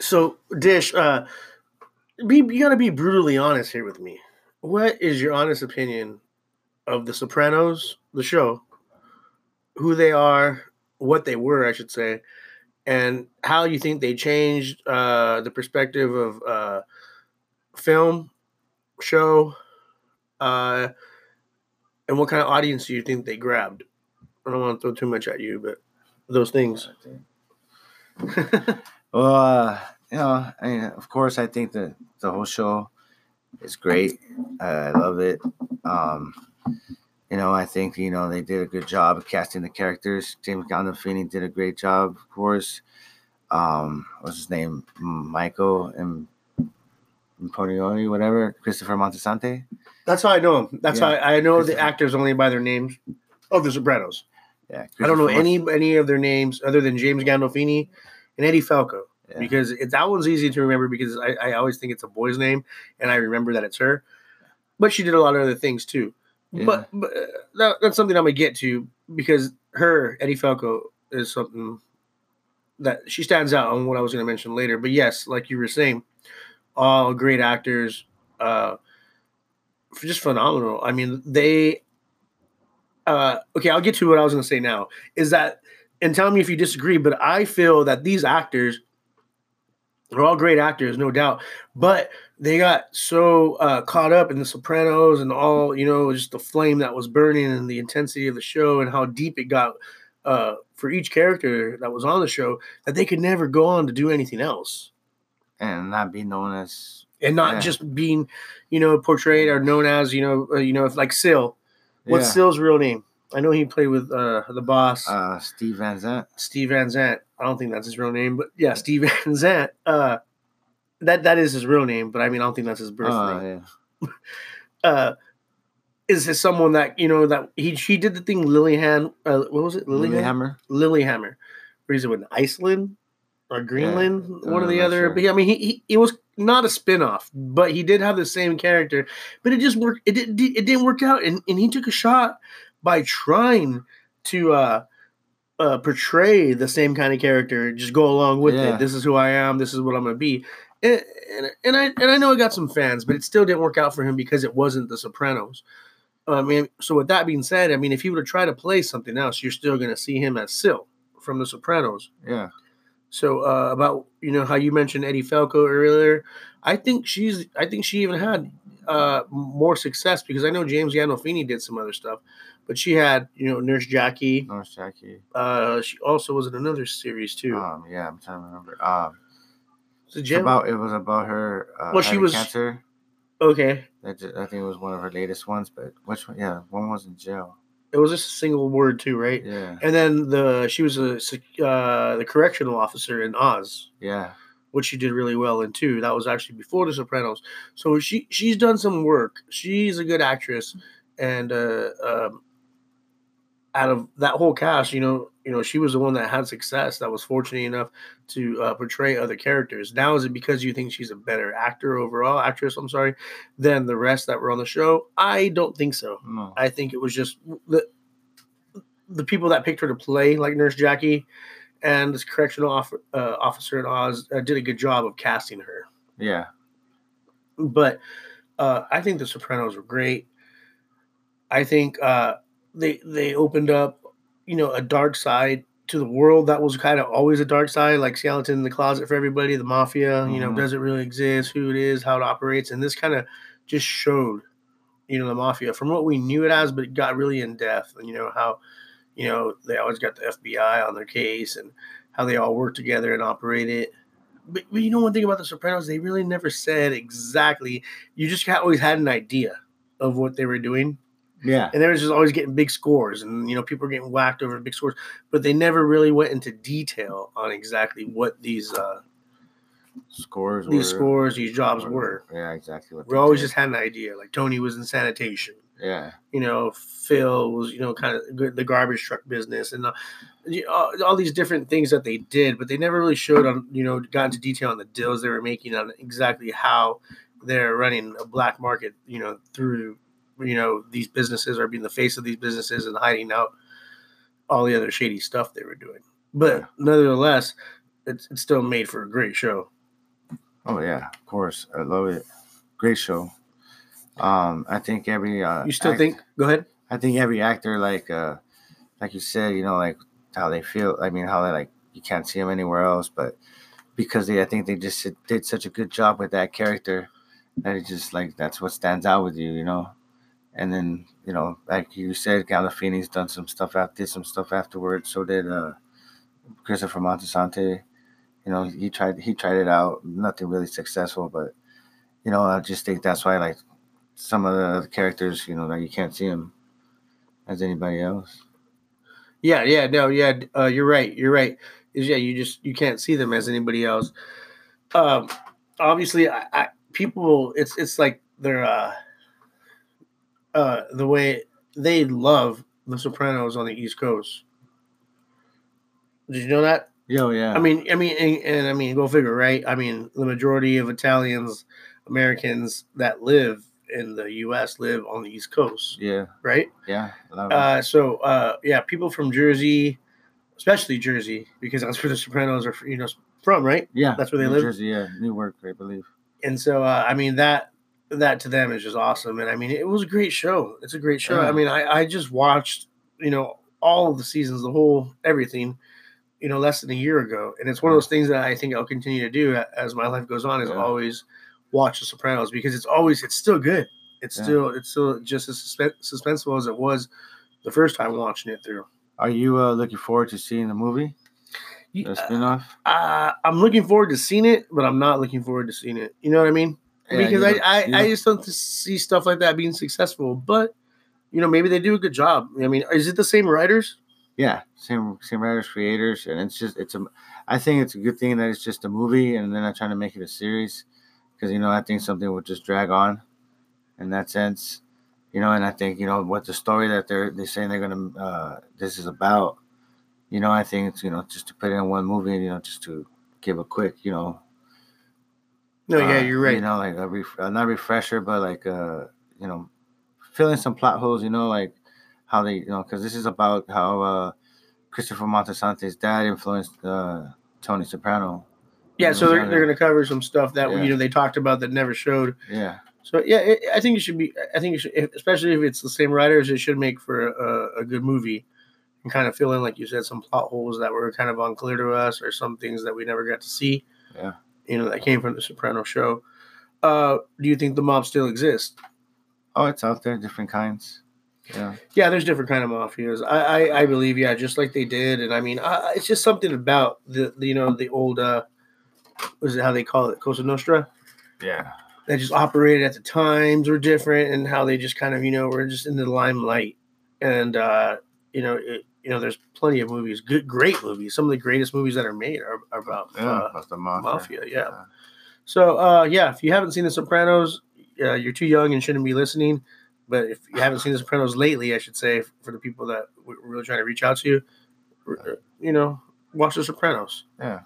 So, Dish, uh, be you gotta be brutally honest here with me. What is your honest opinion of The Sopranos, the show, who they are, what they were, I should say, and how you think they changed uh, the perspective of uh, film, show, uh, and what kind of audience do you think they grabbed? I don't want to throw too much at you, but those things. Well, uh, you know, I mean, of course, I think that the whole show is great. Uh, I love it. Um, you know, I think you know they did a good job of casting the characters. James Gandolfini did a great job, of course. Um, what's his name? Michael and Imponioni, whatever. Christopher Moltisanti. That's how I know him. That's Yeah. how I, I know the actors only by their names of The Sopranos. Yeah, I don't know any any of their names other than James Gandolfini and Eddie Falco Yeah. because it, that one's easy to remember because I, I always think it's a boy's name and I remember that it's her. But she did a lot of other things too. Yeah. But, but uh, that, that's something I'm gonna get to because her Eddie Falco is something that she stands out on what I was gonna mention later. But yes, like you were saying, all great actors, uh, just phenomenal. I mean, they. Uh, okay, I'll get to what I was gonna say now. Is that and tell me if you disagree, but I feel that these actors are all great actors, no doubt. But they got so uh, caught up in the Sopranos and all, you know, just the flame that was burning and the intensity of the show and how deep it got uh, for each character that was on the show that they could never go on to do anything else and not be known as and not Yeah. just being, you know, portrayed or known as, you know, uh, you know, like Sil. What's yeah, Sil's real name? I know he played with uh, the boss. uh, Steve Van Zandt. Steve Van Zandt. I don't think that's his real name, but yeah, Steve Van Zandt. Uh, that that is his real name, but I mean, I don't think that's his birth Oh, name. yeah. Uh, is this someone that you know that he he did the thing Lilyhan? Uh, what was it? Lilyhammer. Lilyhammer. Where is it with Iceland or Greenland? one or the other. sure. But yeah, I mean, he, he it was not a spin-off, but he did have the same character. But it just worked. It didn't. It didn't work out, and and he took a shot by trying to. uh uh, portray the same kind of character, just go along with Yeah. it. This is who I am. This is what I'm gonna be. And, and, and I and I know it got some fans, but it still didn't work out for him because it wasn't The Sopranos. I mean, so with that being said, I mean, if he were to try to play something else, you're still gonna see him as Sil from The Sopranos. Yeah. So uh, about you know how you mentioned Eddie Falco earlier, I think she's I think she even had uh, more success because I know James Gandolfini did some other stuff, but she had you know Nurse Jackie. Nurse Jackie. Uh, she also was in another series too. Um, yeah, I'm trying to remember. Um, So Jim, about it was about her. Uh, Well, she was- cancer. okay, That I think it was one of her latest ones, but which one? Yeah, one was in jail. it was just a single word too, right? Yeah, And then the she was a uh, the correctional officer in Oz. yeah, which she did really well in too. That was actually before The Sopranos. So she she's done some work. She's a good actress, and uh, um, out of that whole cast, you know, you know, she was the one that had success. That was fortunate enough to uh, portray other characters. Now, is it because you think she's a better actor overall, actress? I'm sorry, than the rest that were on the show? I don't think so. no, I think it was just the the people that picked her to play, like Nurse Jackie, and this correctional off, uh, officer in Oz uh, did a good job of casting her. yeah, But uh, I think The Sopranos were great. I think uh, they they opened up, you know, a dark side to the world that was kind of always a dark side, like skeleton in the closet for everybody. The mafia, you know, Mhm. does it really exist? Who it is? How it operates? And this kind of just showed, you know, the mafia from what we knew it as, but it got really in depth. And you know how, you know, they always got the FBI on their case and how they all work together and operate it. But, but you know one thing about the Sopranos, they really never said exactly. You just always had an idea of what they were doing, yeah, and they were just always getting big scores, and you know people were getting whacked over big scores. But they never really went into detail on exactly what these uh, scores. these were, scores, these jobs were. Yeah, exactly. What We always did. just had an idea. Like Tony was in sanitation. Yeah, you know, Phil was, you know, kind of good- the garbage truck business and uh, you know, all, all these different things that they did, but they never really showed on, you know, got into detail on the deals they were making on exactly how they're running a black market, you know, through, you know, these businesses or being the face of these businesses and hiding out all the other shady stuff they were doing. But Yeah. nevertheless, it's, it's still made for a great show. Oh yeah, of course. I love it. Great show. Um, I think every uh, You still act- think? Go ahead. I think every actor, like uh, like you said, you know, like how they feel. I mean, how they like you can't see them anywhere else, but because they, I think they just did such a good job with that character that it just like that's what stands out with you, you know. And then you know, like you said, Gandolfini's done some stuff out, did some stuff afterwards. So did uh, Christopher Moltisanti. You know, he tried he tried it out, nothing really successful, but you know, I just think that's why like some of the characters, you know, like you can't see them as anybody else. Yeah, yeah, no, yeah. Uh, you're right. You're right. Is yeah, you just you can't see them as anybody else. Um, obviously, I, I people, it's it's like they're uh, uh, the way they love The Sopranos on the East Coast. Did you know that? Yo, yeah. I mean, I mean, and, and I mean, go figure, right? I mean, the majority of Italians, Americans that live in the U.S. live on the East Coast, yeah, right? yeah. a lot of them. Uh, so uh, yeah, people from Jersey, especially Jersey, because that's where the Sopranos are, you know, from, right? yeah, that's where they New live? Jersey, yeah, Newark, I believe. And so uh, I mean that that to them is just awesome, and I mean it was a great show. It's a great show. Yeah. I mean I I just watched you know all of the seasons, the whole everything, you know, less than a year ago, and it's one of those things that I think I'll continue to do as my life goes on. Is Yeah. always watch the Sopranos because it's always it's still good. It's Yeah. still it's still just as suspe- suspenseful as it was the first time watching it through. Are you uh, looking forward to seeing the movie, the spinoff? uh, I'm looking forward to seeing it, but I'm not looking forward to seeing it. You know what I mean? Yeah, because I, I, you I just don't see stuff like that being successful. But you know, maybe they do a good job. I mean, is it the same writers? Yeah, same same writers, creators, and it's just it's a. I think it's a good thing that it's just a movie, and they're not trying to make it a series, because you know I think something would just drag on, in that sense, you know, and I think you know what the story that they're they're saying they're gonna uh, this is about, you know, I think it's you know just to put it in one movie, you know, just to give a quick you know. No, yeah, uh, you're right. You know, like a ref- uh, not refresher, but like uh, you know, fill in some plot holes. You know, like how they, you know, because this is about how uh, Christopher Moltisanti's dad influenced uh, Tony Soprano. Yeah, so they're, they're going to cover some stuff that Yeah. you know they talked about that never showed. Yeah, So yeah, it, I think it should be. I think it should, especially if it's the same writers, it should make for a, a good movie and kind of fill in, like you said, some plot holes that were kind of unclear to us, or some things that we never got to see. Yeah. you know that came from the Soprano show. Uh, do you think the mob still exists? Oh, it's out there, different kinds. Yeah, Yeah, there's different kind of mafias. I, I, I believe, yeah, just like they did, and I mean, I, it's just something about the, the you know the old uh, was it how they call it Cosa Nostra? yeah, They just operated at the times were different, and how they just kind of you know were just in the limelight, and uh, you know it, you know there's plenty of movies, good great movies. Some of the greatest movies that are made are, are about yeah. uh, about the mafia. mafia, yeah. So uh, yeah, if you haven't seen The Sopranos, uh, you're too young and shouldn't be listening. But if you haven't seen The Sopranos lately, I should say for the people that we're really trying to reach out to, uh, you know, watch The Sopranos. yeah.